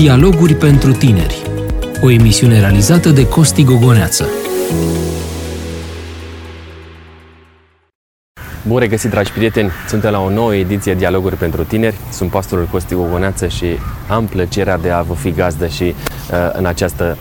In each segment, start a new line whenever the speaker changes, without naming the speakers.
Dialoguri pentru tineri. O emisiune realizată de Costi Gogoneață.
Bun regăsit, dragi prieteni! Suntem la o nouă ediție Dialoguri pentru tineri. Sunt pastorul Costi Gogoneață și am plăcerea de a vă fi gazdă și uh, în această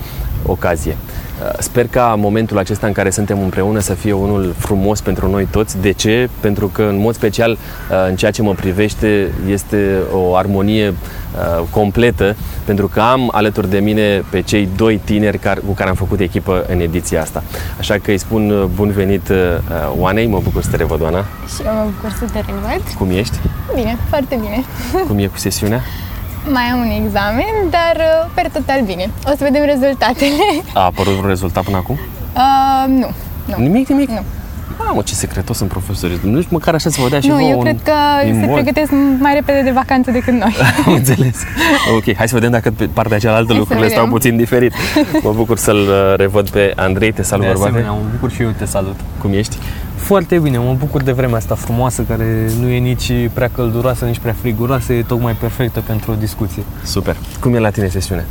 ocazie. Uh, sper ca momentul acesta în care suntem împreună să fie unul frumos pentru noi toți. De ce? Pentru că, în mod special, uh, în ceea ce mă privește, este o armonie uh, completă, pentru că am alături de mine pe cei doi tineri cu care am făcut echipă în ediția asta. Așa că îi spun bun venit Oanei, mă bucur să te revăd, Oana.
Și eu mă bucur să te revăd.
Cum ești?
Bine, foarte bine.
Cum e cu sesiunea?
Mai am un examen, dar uh, per total bine. O să vedem rezultatele.
A apărut un rezultat până acum?
Uh, nu, nu.
Nimic, nimic?
Nu.
Mamă, ce secretos sunt profesorii. Nu știu, măcar așa să vă dea și
Nu,
vouă
eu
un
cred că se
imbol.
pregătesc mai repede de vacanță decât noi.
Am înțeles. Ok, hai să vedem dacă pe partea cealaltă
Hai să
lucrurile stau
vedem.
puțin diferit. Mă bucur să-l uh, revăd pe Andrei. Te salut,
De
bărbate.
asemenea, mă bucur și eu te salut.
Cum ești?
Foarte bine, mă bucur de vremea asta frumoasă, care nu e nici prea călduroasă, nici prea friguroasă, e tocmai perfectă pentru o discuție.
Super. Cum e la tine sesiunea?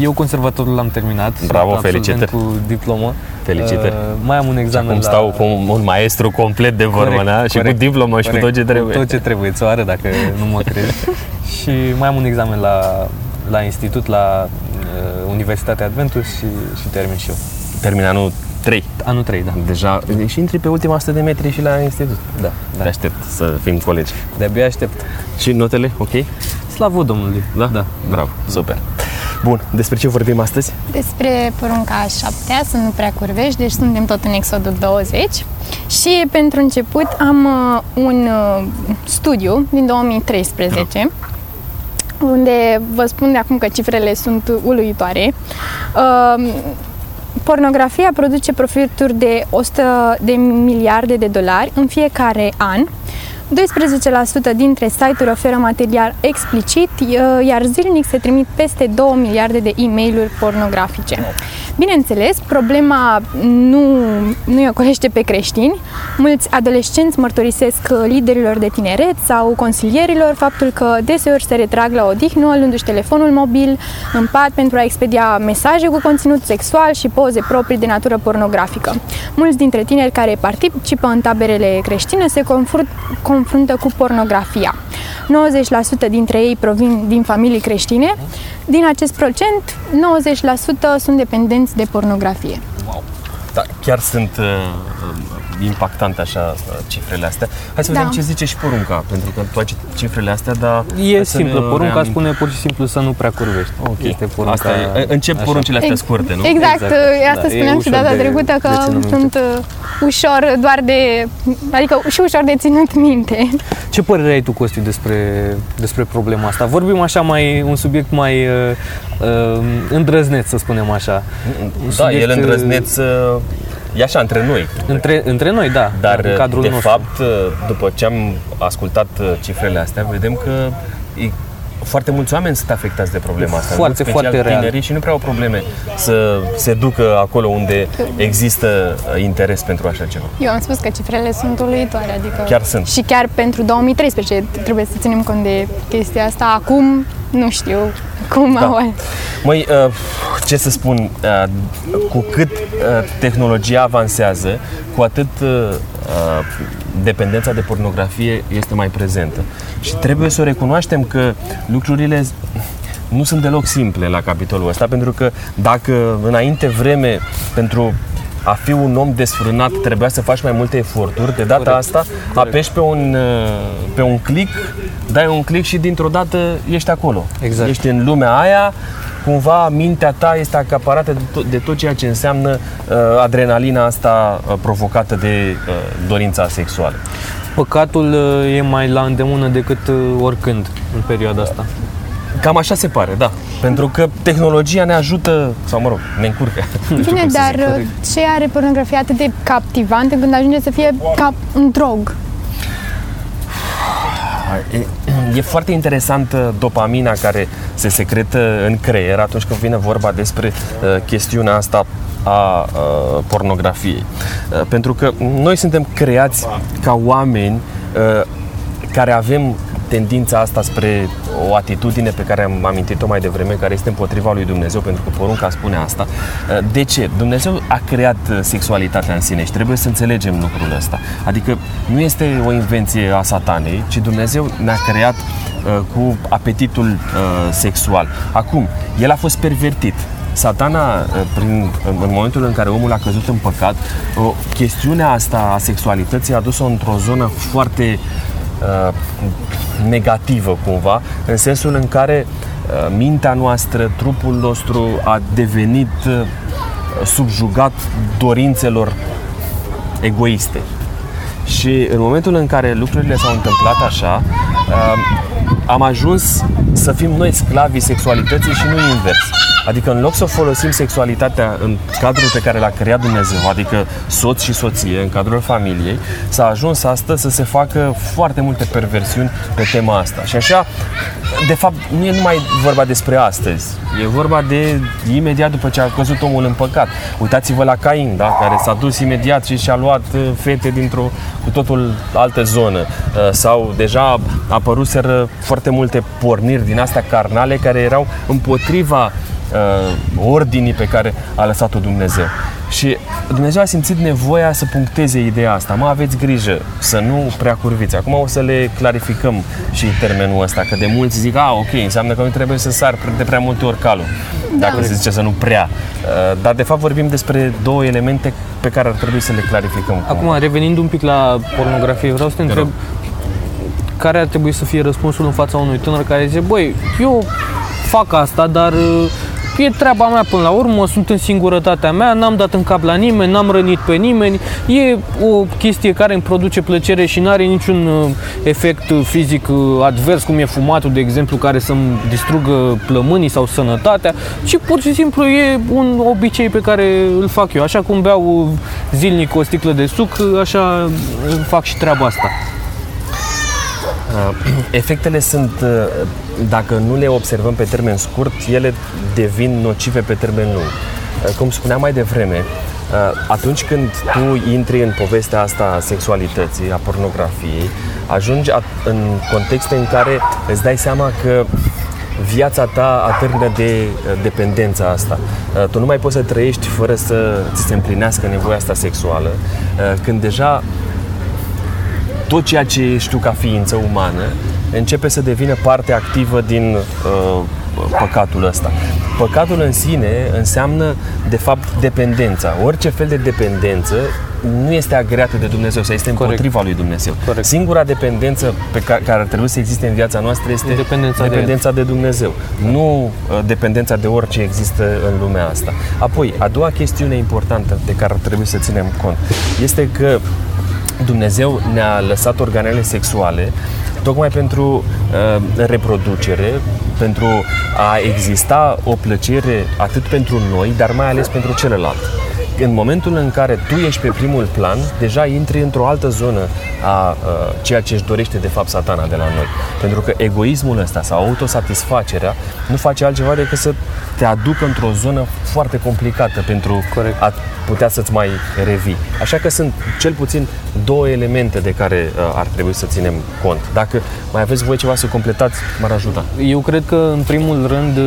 Eu conservatorul l-am terminat.
Bravo,
sunt absolvent
felicitări.
cu diplomă.
Felicitări.
Uh, Mai am un
Și
examen
acum
la...
stau cu un, un maestru complet de vorbă,
Corect,
na? Și cu
corect,
diplomă și cu tot
corect,
ce trebuie.
Cu tot ce trebuie, ți-o arăt dacă nu mă crezi. și mai am un examen la, la institut, la uh, Universitatea Adventus și, și termin și eu.
Termin anul 3.
Anul 3, da.
Deja și intri pe ultima 100 de metri și la institut.
Da,
Te
da.
aștept să fim colegi.
De-abia aștept.
Și notele, ok?
Slavă Domnului.
Da?
Da.
Bravo, super. Bun, despre ce vorbim astăzi?
Despre porunca a șaptea, să nu prea curvești, deci suntem tot în Exodul 20. Și pentru început am uh, un uh, studiu din 2013 unde vă spun de acum că cifrele sunt uluitoare. Uh, pornografia produce profituri de 100 de miliarde de dolari în fiecare an. 12% dintre site-uri oferă material explicit, uh, iar zilnic se trimit peste 2 miliarde de e mail pornografice. Bineînțeles, problema nu, nu îi ocolește pe creștini. Mulți adolescenți mărturisesc uh, liderilor de tineret sau consilierilor faptul că deseori se retrag la odihnă, luându-și telefonul mobil în pat pentru a expedia mesaje cu conținut sexual și poze proprii de natură pornografică. Mulți dintre tineri care participă în taberele creștine se confrunt, confruntă cu pornografia. 90% dintre ei provin din familii creștine. Din acest procent, 90% sunt dependenți de pornografie.
Da, chiar sunt uh, uh, impactante așa uh, cifrele astea. Hai să vedem
Da.
ce zice și porunca, pentru că toate cifrele astea, dar...
E
hai să
simplă,
ne
porunca
reamintim.
spune pur și simplu să nu prea curvești.
Ok,
Este porunca
asta e, încep
așa.
poruncile astea
Ex-
scurte, nu?
Exact,
Exact,
asta
da, e
spuneam și
ușor
data
de-
trecută că
de ținut minte.
sunt uh, ușor doar de, adică și ușor de ținut minte.
Ce părere ai tu, Costi, despre, despre problema asta? Vorbim așa mai, un subiect mai uh, uh, îndrăzneț, să spunem așa. Un
Da,
subiect,
el îndrăzneț, uh, e așa, între noi.
Între, între noi, da,
Dar,
în cadrul
de
nostru.
fapt, uh, după ce am ascultat uh, cifrele astea, vedem că e, foarte mulți oameni sunt afectați de problema asta.
Foarte,
în special
foarte real.
tinerii și nu prea au probleme să se ducă acolo unde există uh, interes pentru așa ceva.
Eu am spus că cifrele sunt uluitoare, adică
Chiar sunt.
și chiar pentru 2013 trebuie să ținem cont de chestia asta. Acum nu știu cum
Da.
au
Măi, uh, ce să spun, uh, cu cât uh, tehnologia avansează, cu atât uh, uh, dependența de pornografie este mai prezentă. Și trebuie să o recunoaștem că lucrurile nu sunt deloc simple la capitolul ăsta, pentru că dacă înainte vreme pentru a fi un om desfrânat trebuia să faci mai multe eforturi, de data
Corect.
asta apeși pe un, uh, pe un click, dai un click și dintr-o dată ești acolo.
Exact.
Ești în lumea aia, cumva mintea ta este acaparată de tot, de tot ceea ce înseamnă uh, adrenalina asta uh, provocată de uh, dorința sexuală.
Păcatul uh, e mai la îndemână decât uh, oricând în perioada asta.
Cam așa se pare, da. Pentru că tehnologia ne ajută, sau mă rog, ne încurcă. Nu știu
Bine,
cum să
dar
zic.
uh, ce are pornografia atât de captivant când ajunge să fie ca un drog?
E, e foarte interesantă dopamina care se secretă în creier atunci când vine vorba despre uh, chestiunea asta a uh, pornografiei. Uh, pentru că noi suntem creați ca oameni uh, care avem tendința asta spre o atitudine pe care am amintit-o mai devreme, care este împotriva lui Dumnezeu, pentru că porunca spune asta. De ce? Dumnezeu a creat sexualitatea în sine și trebuie să înțelegem lucrul ăsta. Adică nu este o invenție a satanei, ci Dumnezeu ne-a creat cu apetitul sexual. Acum, el a fost pervertit satana, uh, prin, în momentul în care omul a căzut în păcat, o, chestiunea asta a sexualității a dus-o într-o zonă foarte uh, negativă cumva, în sensul în care uh, mintea noastră, trupul nostru a devenit uh, subjugat dorințelor egoiste. Și în momentul în care lucrurile s-au întâmplat așa, uh, am ajuns să fim noi sclavii sexualității și nu invers. Adică în loc să folosim sexualitatea în cadrul pe care l-a creat Dumnezeu, adică soț și soție, în cadrul familiei, s-a ajuns astăzi să se facă foarte multe perversiuni pe tema asta. Și așa, de fapt, nu e numai vorba despre astăzi. E vorba de imediat după ce a căzut omul în păcat. Uitați-vă la Cain, da? care s-a dus imediat și și-a luat uh, fete dintr-o cu totul altă zonă. Uh, sau deja apăruseră foarte multe porniri din astea carnale care erau împotriva uh, ordinii pe care a lăsat-o Dumnezeu. Și Dumnezeu a simțit nevoia să puncteze ideea asta. Mă, aveți grijă să nu prea curviți. Acum o să le clarificăm și termenul ăsta, că de mulți zic, a, ok, înseamnă că nu trebuie să sar de prea multe ori calul, da. dacă se zice să nu prea. Uh, dar de fapt vorbim despre două elemente pe care ar trebui să le clarificăm.
Acum, revenind un pic la pornografie, vreau să te întreb care ar trebui să fie răspunsul în fața unui tânăr care zice, băi, eu fac asta, dar uh, e treaba mea până la urmă, sunt în singurătatea mea, n-am dat în cap la nimeni, n-am rănit pe nimeni, e o chestie care îmi produce plăcere și nu are niciun uh, efect fizic uh, advers, cum e fumatul, de exemplu, care să-mi distrugă plămânii sau sănătatea, ci pur și simplu e un obicei pe care îl fac eu. Așa cum beau zilnic o sticlă de suc, așa fac și treaba asta.
Uh, efectele sunt, uh, dacă nu le observăm pe termen scurt, ele devin nocive pe termen lung. Uh, cum spuneam mai devreme, atunci când tu intri în povestea asta a sexualității, a pornografiei, ajungi în contexte în care îți dai seama că viața ta atârnă de dependența asta. Tu nu mai poți să trăiești fără să ți se împlinească nevoia asta sexuală, când deja tot ceea ce știu ca ființă umană începe să devină parte activă din uh, păcatul ăsta. Păcatul în sine înseamnă, de fapt, dependența. Orice fel de dependență nu este agreată de Dumnezeu sau este împotriva Corect. lui Dumnezeu. Corect. Singura dependență pe care, care ar trebui să existe în viața noastră este dependența, dependența de, de Dumnezeu, nu uh, dependența de orice există în lumea asta. Apoi, a doua chestiune importantă de care ar trebui să ținem cont este că Dumnezeu ne-a lăsat organele sexuale tocmai pentru uh, reproducere, pentru a exista o plăcere atât pentru noi, dar mai ales pentru celălalt în momentul în care tu ești pe primul plan, deja intri într-o altă zonă a, a ceea ce își dorește de fapt satana de la noi. Pentru că egoismul ăsta sau autosatisfacerea nu face altceva decât să te aducă într-o zonă foarte complicată pentru Corect. a putea să-ți mai revii. Așa că sunt cel puțin două elemente de care uh, ar trebui să ținem cont. Dacă mai aveți voi ceva să completați, m-ar ajuta.
Eu cred că, în primul rând,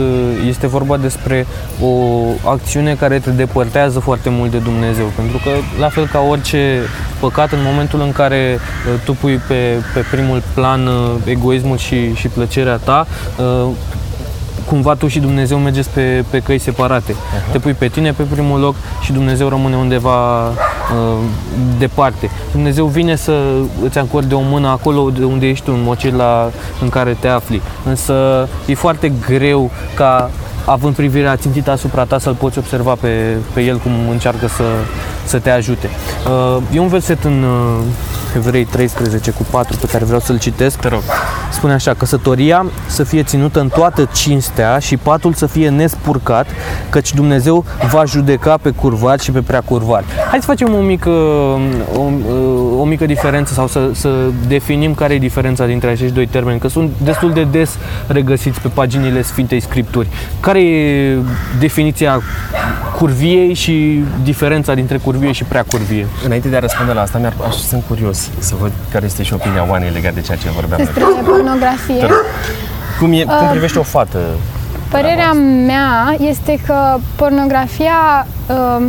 este vorba despre o acțiune care te depărtează foarte mult de Dumnezeu. Pentru că, la fel ca orice păcat, în momentul în care uh, tu pui pe, pe primul plan uh, egoismul și, și plăcerea ta, uh, cumva tu și Dumnezeu mergeți pe, pe căi separate. Uh-huh. Te pui pe tine pe primul loc și Dumnezeu rămâne undeva uh, departe. Dumnezeu vine să îți acorde o mână acolo de unde ești tu, în mocila în care te afli. Însă e foarte greu ca având privirea țintită asupra ta, să-l poți observa pe, pe el cum încearcă să, să te ajute. Uh, e un verset în uh, Evrei 13 cu 4 pe care vreau să-l citesc.
Te rog.
Spune așa, căsătoria să fie ținută în toată cinstea și patul să fie nespurcat, căci Dumnezeu va judeca pe curvar și pe prea curvar. Hai să facem o mică, o, o mică diferență sau să, să definim care e diferența dintre acești doi termeni, că sunt destul de des regăsiți pe paginile Sfintei Scripturi. Care e definiția curviei și diferența dintre curvie și prea curvie.
Înainte de a răspunde la asta, mi-ar, aș, sunt curios să văd care este și opinia Oanei legat de ceea ce vorbeam.
Despre pornografie.
Cum, e, cum privește o fată?
Părerea mea este că pornografia uh,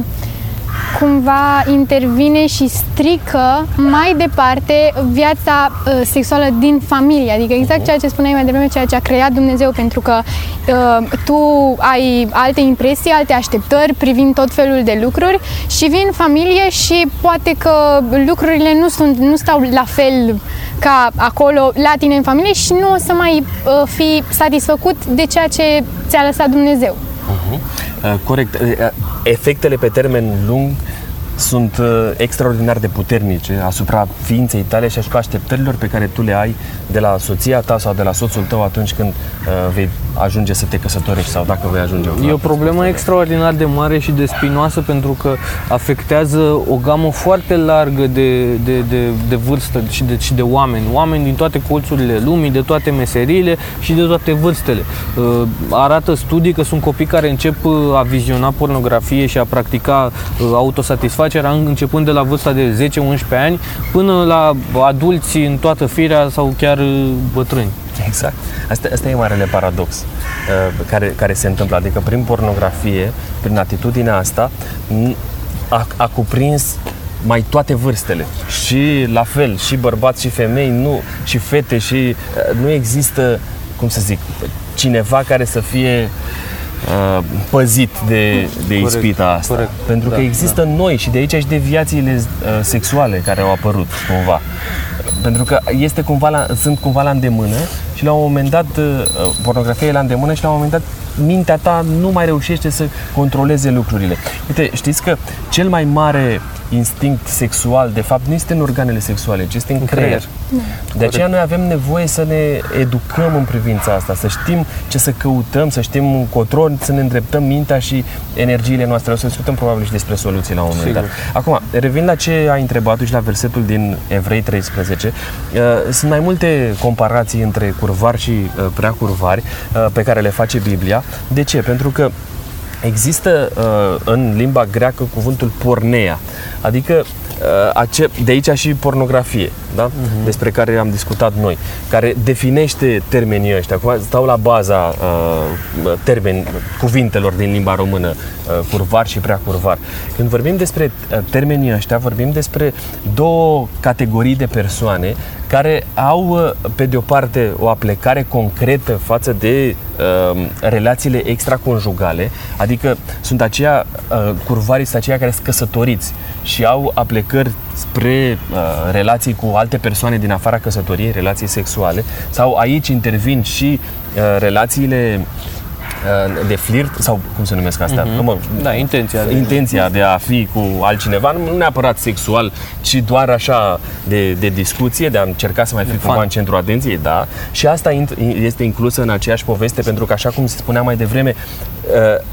cumva intervine și strică mai departe viața uh, sexuală din familie. Adică exact ceea ce spuneai mai devreme, ceea ce a creat Dumnezeu, pentru că uh, tu ai alte impresii, alte așteptări privind tot felul de lucruri și vin familie și poate că lucrurile nu, sunt, nu stau la fel ca acolo la tine în familie și nu o să mai uh, fi satisfăcut de ceea ce ți-a lăsat Dumnezeu.
Uh, corect. Uh, uh, efectele pe termen lung sunt uh, extraordinar de puternice asupra ființei tale și asupra așteptărilor pe care tu le ai de la soția ta sau de la soțul tău atunci când uh, vei ajunge să te căsătorești sau dacă vei ajunge.
E o problemă extraordinar de mare și de spinoasă pentru că afectează o gamă foarte largă de, de, de, de vârstă și de, și de oameni. Oameni din toate colțurile lumii, de toate meseriile și de toate vârstele. Uh, arată studii că sunt copii care încep uh, a viziona pornografie și a practica uh, autosatisfacerea începând de la vârsta de 10-11 ani până la adulți în toată firea sau chiar bătrâni.
Exact. Asta, asta e marele paradox uh, care, care se întâmplă. Adică prin pornografie, prin atitudinea asta, a, a cuprins mai toate vârstele. Și la fel, și bărbați și femei, nu, și fete, și uh, nu există, cum să zic, cineva care să fie uh, păzit de, de corect, ispita asta. Corect, Pentru da, că există da. noi și de aici și deviațiile uh, sexuale care au apărut cumva. Pentru că este cumva la, sunt cumva la îndemână și la un moment dat uh, pornografia e la îndemână și la un moment dat mintea ta nu mai reușește să controleze lucrurile. Uite, știți că cel mai mare instinct sexual, de fapt, nu este în organele sexuale, ci este în creier. De aceea noi avem nevoie să ne educăm în privința asta, să știm ce să căutăm, să știm încotro, să ne îndreptăm mintea și energiile noastre. O să discutăm probabil și despre soluții la un moment dat. Acum, revin la ce ai întrebat și la versetul din Evrei 13. Uh, sunt mai multe comparații între curvari și uh, prea curvari uh, pe care le face Biblia. De ce? Pentru că Există uh, în limba greacă cuvântul pornea, adică uh, de aici și pornografie, da? uh-huh. despre care am discutat noi, care definește termenii ăștia, acum stau la baza uh, termeni, cuvintelor din limba română, uh, curvar și prea curvar. Când vorbim despre uh, termenii ăștia, vorbim despre două categorii de persoane care au, uh, pe de o parte, o aplecare concretă față de uh, relațiile extraconjugale, adică sunt aceia, uh, curvarii sunt aceia care sunt căsătoriți și au aplecări spre uh, relații cu alte persoane din afara căsătoriei, relații sexuale, sau aici intervin și uh, relațiile Uh, de flirt sau cum se numesc astea? Uh-huh.
Mă, da, intenția.
De... Intenția de a fi cu altcineva, nu neapărat sexual, ci doar așa de, de discuție, de a încerca să mai fi cumva în centrul atenției, da. Și asta este inclusă în aceeași poveste pentru că, așa cum se spunea mai devreme, uh,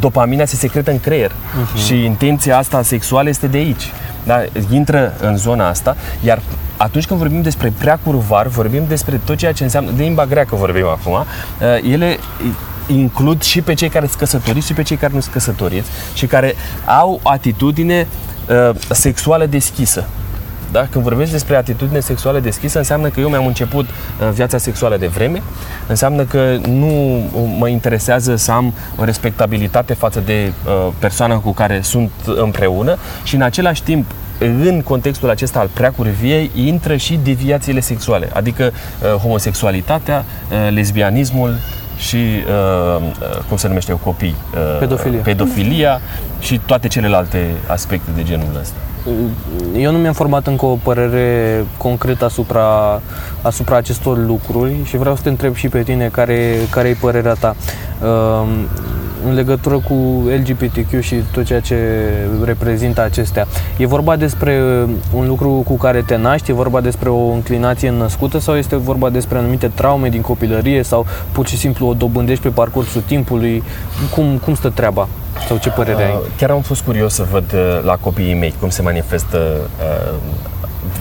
dopamina se secretă în creier uh-huh. și intenția asta sexuală este de aici. Da? Intră în zona asta, iar atunci când vorbim despre prea curvar, vorbim despre tot ceea ce înseamnă, de limba greacă vorbim acum, uh, ele includ și pe cei care sunt căsătoriți și pe cei care nu sunt căsătoriți și care au atitudine uh, sexuală deschisă. Da? Când vorbesc despre atitudine sexuală deschisă, înseamnă că eu mi-am început uh, viața sexuală de vreme, înseamnă că nu mă interesează să am o respectabilitate față de uh, persoana cu care sunt împreună și în același timp în contextul acesta al preacurviei intră și deviațiile sexuale, adică uh, homosexualitatea, uh, lesbianismul și, uh, uh cum se numește, copii,
uh, pedofilia.
pedofilia și toate celelalte aspecte de genul ăsta.
Eu nu mi-am format încă o părere concretă asupra, asupra acestor lucruri și vreau să te întreb și pe tine care, care e părerea ta. Uh, în legătură cu LGBTQ și tot ceea ce reprezintă acestea. E vorba despre un lucru cu care te naști, e vorba despre o înclinație născută sau este vorba despre anumite traume din copilărie sau pur și simplu o dobândești pe parcursul timpului? Cum, cum stă treaba? Sau ce părere ai? Uh,
chiar am fost curios să văd uh, la copiii mei cum se manifestă uh,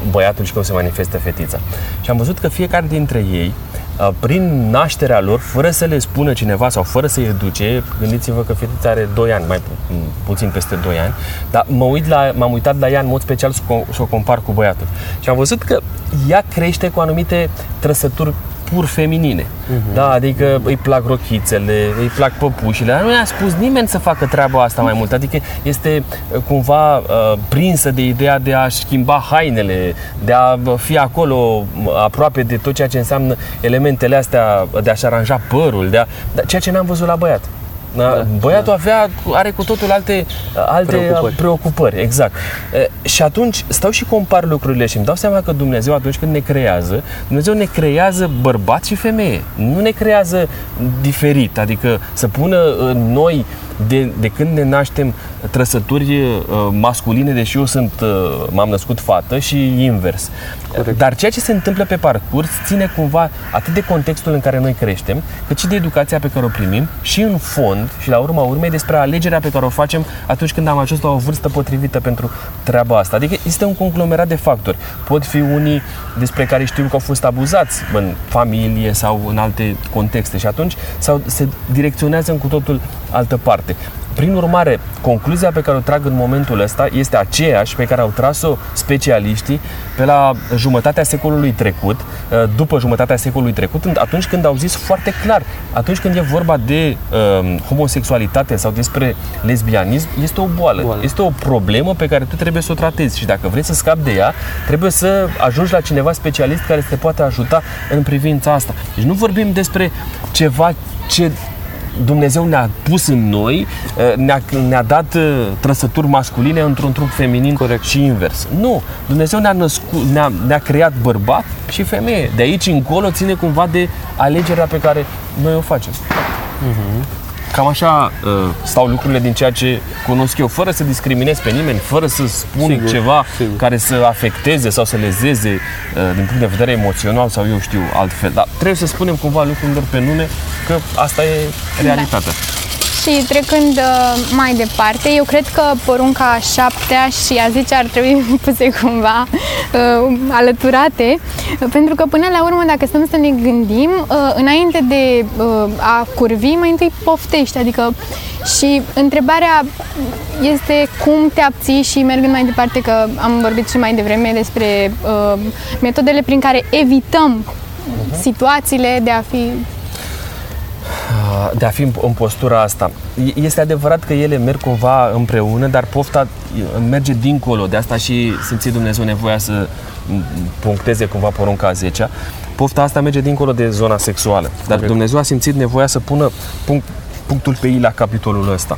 băiatul și cum se manifestă fetița. Și am văzut că fiecare dintre ei uh, prin nașterea lor, fără să le spună cineva sau fără să-i educe, gândiți-vă că fetița are 2 ani, mai pu- puțin peste 2 ani, dar mă uit la, m-am uitat la ea în mod special să o, să o compar cu băiatul. Și am văzut că ea crește cu anumite trăsături pur feminine. Uh-huh. Da, adică îi plac rochițele, îi plac păpușile. Dar nu i-a spus nimeni să facă treaba asta mai mult. Adică este uh, cumva uh, prinsă de ideea de a schimba hainele, de a fi acolo uh, aproape de tot ceea ce înseamnă elementele astea, de a-și aranja părul, de a, de, ceea ce n-am văzut la băiat. Da, Băiatul avea, are cu totul alte, alte
Preocupări.
preocupări. exact. E, Și atunci stau și compar lucrurile și îmi dau seama că Dumnezeu atunci când ne creează, Dumnezeu ne creează bărbat și femeie. Nu ne creează diferit, adică să pună în noi de, de când ne naștem trăsături uh, masculine, deși eu sunt, uh, m-am născut fată și invers.
Corect.
Dar ceea ce se întâmplă pe parcurs ține cumva atât de contextul în care noi creștem, cât și de educația pe care o primim și în fond și la urma urmei despre alegerea pe care o facem atunci când am ajuns la o vârstă potrivită pentru treaba asta. Adică este un conglomerat de factori. Pot fi unii despre care știu că au fost abuzați în familie sau în alte contexte și atunci sau se direcționează în cu totul altă parte. Prin urmare, concluzia pe care o trag în momentul ăsta este aceeași pe care au tras-o specialiștii pe la jumătatea secolului trecut, uh, după jumătatea secolului trecut, în- atunci când au zis foarte clar, atunci când e vorba de uh, homosexualitate sau despre lesbianism, este o boală,
Boală.
este o problemă pe care tu trebuie să o tratezi și dacă vrei să scapi de ea, trebuie să ajungi la cineva specialist care să te poate ajuta în privința asta. Deci nu vorbim despre ceva ce Dumnezeu ne-a pus în noi, uh, ne-a, ne-a dat uh, trăsături masculine într-un trup feminin
Corect.
și invers. Nu, Dumnezeu ne-a, născut, ne-a, ne-a creat bărbat și femeie. De aici încolo ține cumva de alegerea pe care noi o facem. Cam așa uh, stau lucrurile din ceea ce cunosc eu, fără să discriminez pe nimeni, fără să spun
Sigur,
ceva
sigur.
care să afecteze sau să lezeze uh, din punct de vedere emoțional sau eu știu altfel. Dar trebuie să spunem cumva lucrurilor pe nume că asta e realitatea.
Și trecând uh, mai departe, eu cred că porunca a șaptea și a zecea ar trebui puse cumva uh, alăturate, uh, pentru că până la urmă, dacă stăm să ne gândim, uh, înainte de uh, a curvi, mai întâi poftești, adică și întrebarea este cum te abții și mergând mai departe, că am vorbit și mai devreme despre uh, metodele prin care evităm situațiile de a fi
de a fi în- în postura asta. E- Este adevărat că ele merg cumva împreună, dar pofta merge dincolo. De asta și simți Dumnezeu nevoia să m, puncteze cumva porunca a 10 Pofta asta merge dincolo de zona sexuală. Dar
Corect.
Dumnezeu a simțit nevoia să pună punct, punctul pe I la capitolul ăsta.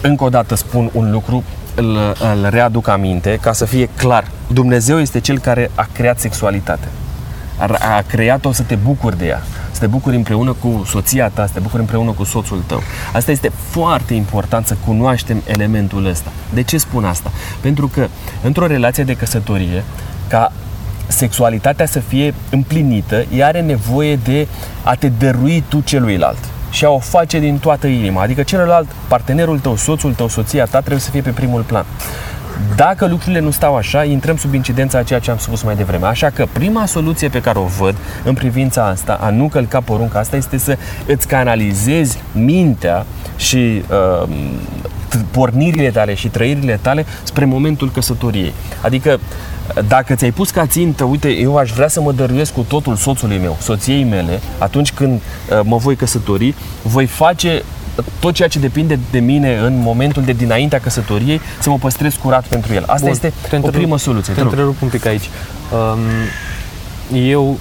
Încă o dată spun un lucru, îl, îl readuc aminte, ca să fie clar. Dumnezeu este Cel care a creat sexualitatea. A, a creat-o să te bucuri de ea, să te bucuri împreună cu soția ta, să te bucuri împreună cu soțul tău. Asta este foarte important să cunoaștem elementul ăsta. De ce spun asta? Pentru că într-o relație de căsătorie, ca sexualitatea să fie împlinită, ea are nevoie de a te dărui tu celuilalt și a o face din toată inima. Adică celălalt, partenerul tău, soțul tău, soția ta trebuie să fie pe primul plan. Dacă lucrurile nu stau așa, intrăm sub incidența a ceea ce am spus mai devreme. Așa că prima soluție pe care o văd în privința asta, a nu călca porunca asta, este să îți canalizezi mintea și uh, t- pornirile tale și trăirile tale spre momentul căsătoriei. Adică dacă ți-ai pus ca țintă, uite, eu aș vrea să mă dăruiesc cu totul soțului meu, soției mele, atunci când uh, mă voi căsători, voi face tot ceea ce depinde de mine în momentul de dinaintea căsătoriei să mă păstrez curat pentru el. Asta
Bun,
este
te
o
întrerup-
primă soluție.
Te
Te rog.
întrerup un pic aici. Um, eu,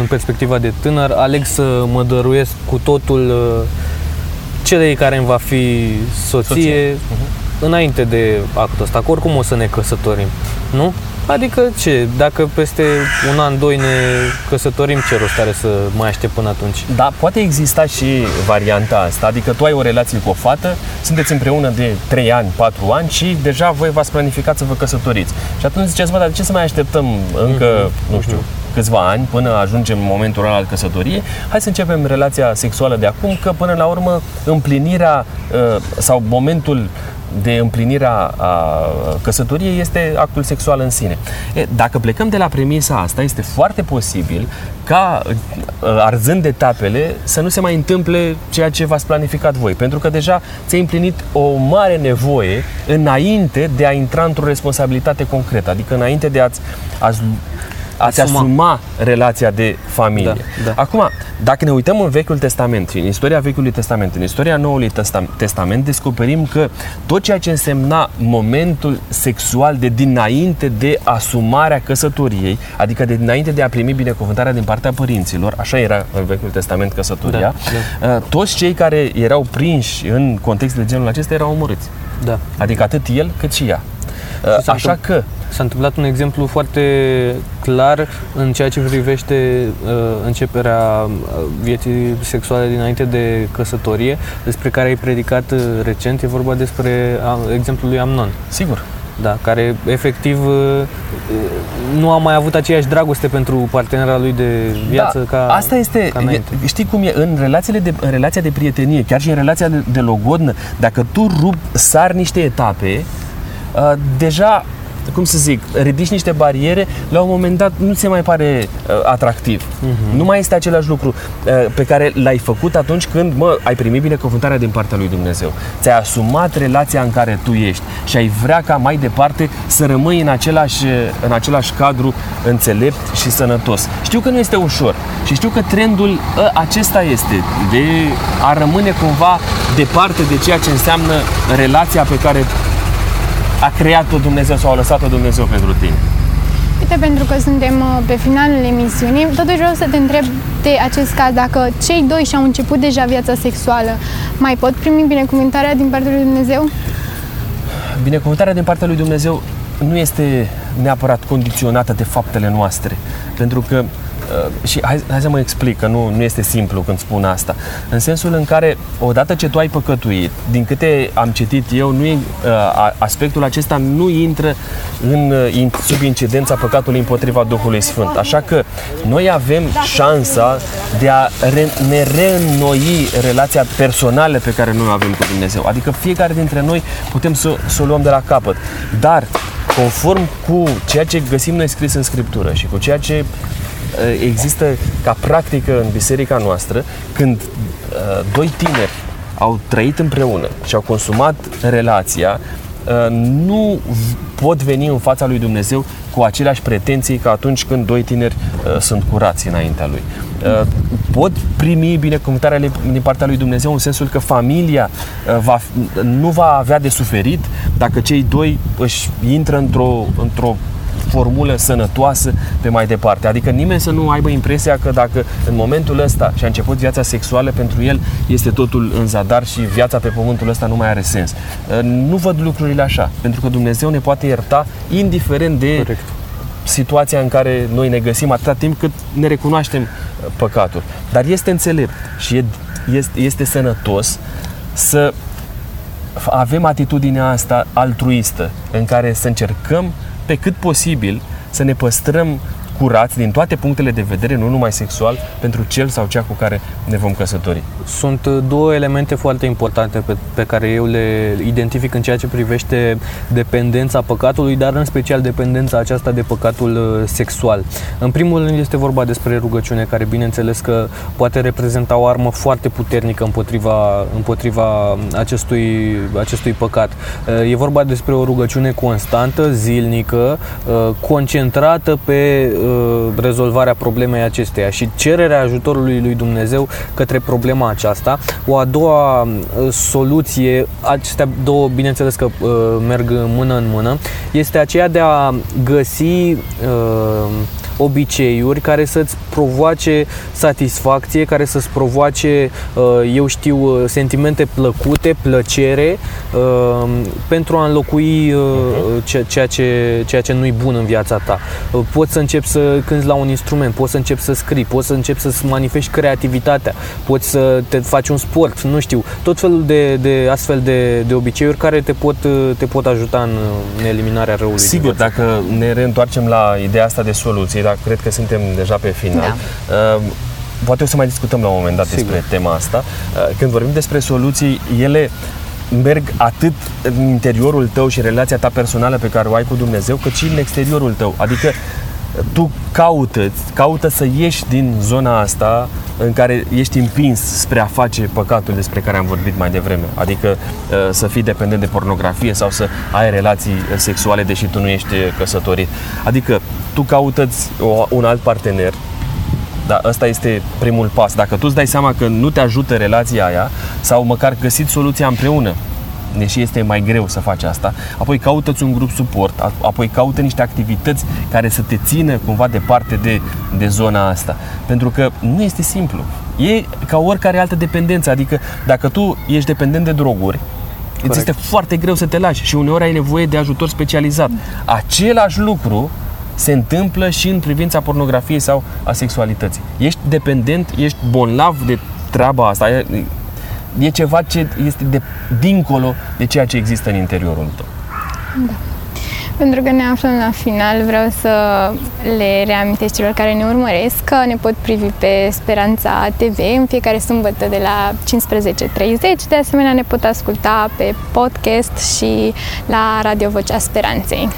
în perspectiva de tânăr, aleg să mă dăruiesc cu totul uh, celei care îmi va fi soție,
Soție.
înainte de actul ăsta, că oricum o să ne căsătorim, nu? Adică ce, dacă peste un an, doi ne căsătorim, ce rost are să mai aștept până atunci?
Da, poate exista și varianta asta, adică tu ai o relație cu o fată, sunteți împreună de 3 ani, 4 ani și deja voi v-ați planificat să vă căsătoriți. Și atunci ziceți, bă, dar de ce să mai așteptăm încă, nu știu, câțiva ani până ajungem în momentul ăla al căsătoriei? Hai să începem relația sexuală de acum, că până la urmă împlinirea uh, sau momentul de împlinirea a căsătoriei este actul sexual în sine. E, dacă plecăm de la premisa asta, este foarte posibil ca, arzând etapele, să nu se mai întâmple ceea ce v-ați planificat voi. Pentru că deja ți-ai împlinit o mare nevoie înainte de a intra într-o responsabilitate concretă. Adică înainte de a-ți, a-ți a-ți asuma. asuma relația de familie. Da, da. Acum, dacă ne uităm în Vechiul Testament, în istoria Vechiului Testament, în istoria Noului Testament, descoperim că tot ceea ce însemna momentul sexual de dinainte de asumarea căsătoriei, adică de dinainte de a primi binecuvântarea din partea părinților, așa era în Vechiul Testament căsătoria, da, da. Uh, toți cei care erau prinși în context de genul acesta erau omorâți.
Da.
Adică atât el cât și ea. Și Așa că
S-a întâmplat un exemplu foarte clar în ceea ce privește uh, începerea uh, vieții sexuale dinainte de căsătorie, despre care ai predicat uh, recent. E vorba despre uh, exemplul lui Amnon.
Sigur.
Da, care efectiv uh, nu a mai avut aceeași dragoste pentru partenera lui de viață da, ca
Asta este,
ca
știi cum e, în, relațiile de, în relația de prietenie, chiar și în relația de, de logodnă, dacă tu rup, sar niște etape, uh, deja cum să zic, ridici niște bariere, la un moment dat nu se mai pare uh, atractiv. Uh-huh. Nu mai este același lucru uh, pe care l-ai făcut atunci când, mă, ai primit binecuvântarea din partea lui Dumnezeu. Ți-ai asumat relația în care tu ești și ai vrea ca mai departe să rămâi în același, în același cadru înțelept și sănătos. Știu că nu este ușor și știu că trendul uh, acesta este de a rămâne cumva departe de ceea ce înseamnă relația pe care a creat-o Dumnezeu sau a lăsat-o Dumnezeu pentru tine?
Uite, pentru că suntem uh, pe finalul emisiunii, totuși vreau să te întreb de acest caz, dacă cei doi și-au început deja viața sexuală, mai pot primi binecuvântarea din partea lui Dumnezeu?
Binecuvântarea din partea lui Dumnezeu nu este neapărat condiționată de faptele noastre, pentru că Uh, și hai, hai să mă explic, că nu, nu este simplu când spun asta. În sensul în care, odată ce tu ai păcătuit, din câte am citit eu, nu, uh, aspectul acesta nu intră în, uh, in, sub incidența păcatului împotriva Duhului Sfânt. Așa că noi avem șansa de a re, ne reînnoi relația personală pe care noi o avem cu Dumnezeu. Adică fiecare dintre noi putem să, să o luăm de la capăt. Dar conform cu ceea ce găsim noi scris în Scriptură și cu ceea ce Uh, există ca practică în biserica noastră când uh, doi tineri au trăit împreună și au consumat relația, uh, nu pot veni în fața lui Dumnezeu cu aceleași pretenții ca atunci când doi tineri sunt curați înaintea lui. Pot primi binecuvântarea din partea lui Dumnezeu în sensul că familia va, nu va avea de suferit dacă cei doi își intră într-o, într-o formulă sănătoasă pe mai departe. Adică nimeni să nu aibă impresia că dacă în momentul ăsta și-a început viața sexuală, pentru el este totul în zadar și viața pe pământul ăsta nu mai are sens. Uh, nu văd lucrurile așa, pentru că Dumnezeu ne poate ierta indiferent de Correct situația în care noi ne găsim atâta timp cât ne recunoaștem uh, păcatul. Dar este înțelept și este, este sănătos să avem atitudinea asta altruistă în care să încercăm pe cât posibil să ne păstrăm curați din toate punctele de vedere, nu numai sexual, pentru cel sau cea cu care ne vom căsători.
Sunt uh, două elemente foarte importante pe, pe care eu le identific în ceea ce privește dependența păcatului, dar în special dependența aceasta de păcatul uh, sexual. În primul rând este vorba despre rugăciune, care bineînțeles că poate reprezenta o armă foarte puternică împotriva, împotriva acestui, acestui păcat. Uh, e vorba despre o rugăciune constantă, zilnică, concentrată pe Uh, rezolvarea problemei acesteia și cererea ajutorului lui Dumnezeu către problema aceasta. O a doua uh, soluție, acestea două bineînțeles că uh, merg mână în mână, este aceea de a găsi obiceiuri care să-ți provoace satisfacție, care să-ți provoace, uh, eu știu, uh, sentimente plăcute, plăcere, uh, pentru a înlocui mhm. ceea ce, ceea ce nu-i bun în viața ta. Poți să începi să cânti la un instrument, poți să începi să scrii, poți să începi să-ți manifesti creativitatea, poți să te faci un sport, nu știu, tot felul de, de astfel de, de obiceiuri care te pot, te pot ajuta în, în eliminarea răului.
Sigur, dacă ne reîntoarcem la ideea asta de soluție, dar cred că suntem deja pe final. Da. Uh, poate o să mai discutăm la un moment dat Sigur. despre tema asta. Uh, când vorbim despre soluții, ele merg atât în interiorul tău și relația ta personală pe care o ai cu Dumnezeu, cât și în exteriorul tău. Adică tu caută, caută să ieși din zona asta în care ești împins spre a face păcatul despre care am vorbit mai devreme. Adică uh, să fii dependent de pornografie sau să ai relații sexuale deși tu nu ești căsătorit. Adică tu caută un alt partener da, ăsta este primul pas. Dacă tu îți dai seama că nu te ajută relația aia sau măcar găsiți soluția împreună, deși este mai greu să faci asta, apoi caută-ți un grup suport, apoi caută niște activități care să te țină cumva departe de, de zona asta. Pentru că nu este simplu. E ca oricare altă dependență, adică dacă tu ești dependent de droguri, Corect. îți este foarte greu să te lași și uneori ai nevoie de ajutor specializat. Același lucru se întâmplă și în privința pornografiei sau a sexualității. Ești dependent, ești bolnav de treaba asta. E, e ceva ce este de dincolo de ceea ce există în interiorul tău.
Da. Pentru că ne aflăm la final, vreau să le reamintesc celor care ne urmăresc că ne pot privi pe Speranța TV în fiecare sâmbătă de la 15.30. De asemenea, ne pot asculta pe podcast și la Radio Vocea Speranței.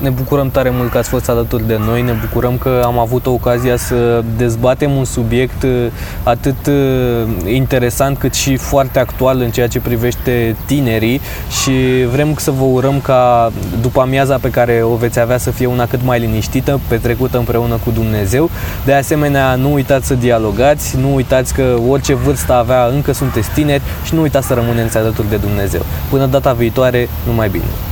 Ne bucurăm tare mult că ați fost alături de noi, ne bucurăm că am avut ocazia să dezbatem un subiect uh, atât uh, interesant cât și foarte actual în ceea ce privește tinerii și vrem să vă urăm ca după amiaza pe care o veți avea să fie una cât mai liniștită, petrecută împreună cu Dumnezeu. De asemenea, nu uitați să dialogați, nu uitați că orice vârstă avea încă sunteți tineri și nu uitați să rămâneți alături de Dumnezeu. Până data viitoare, numai bine!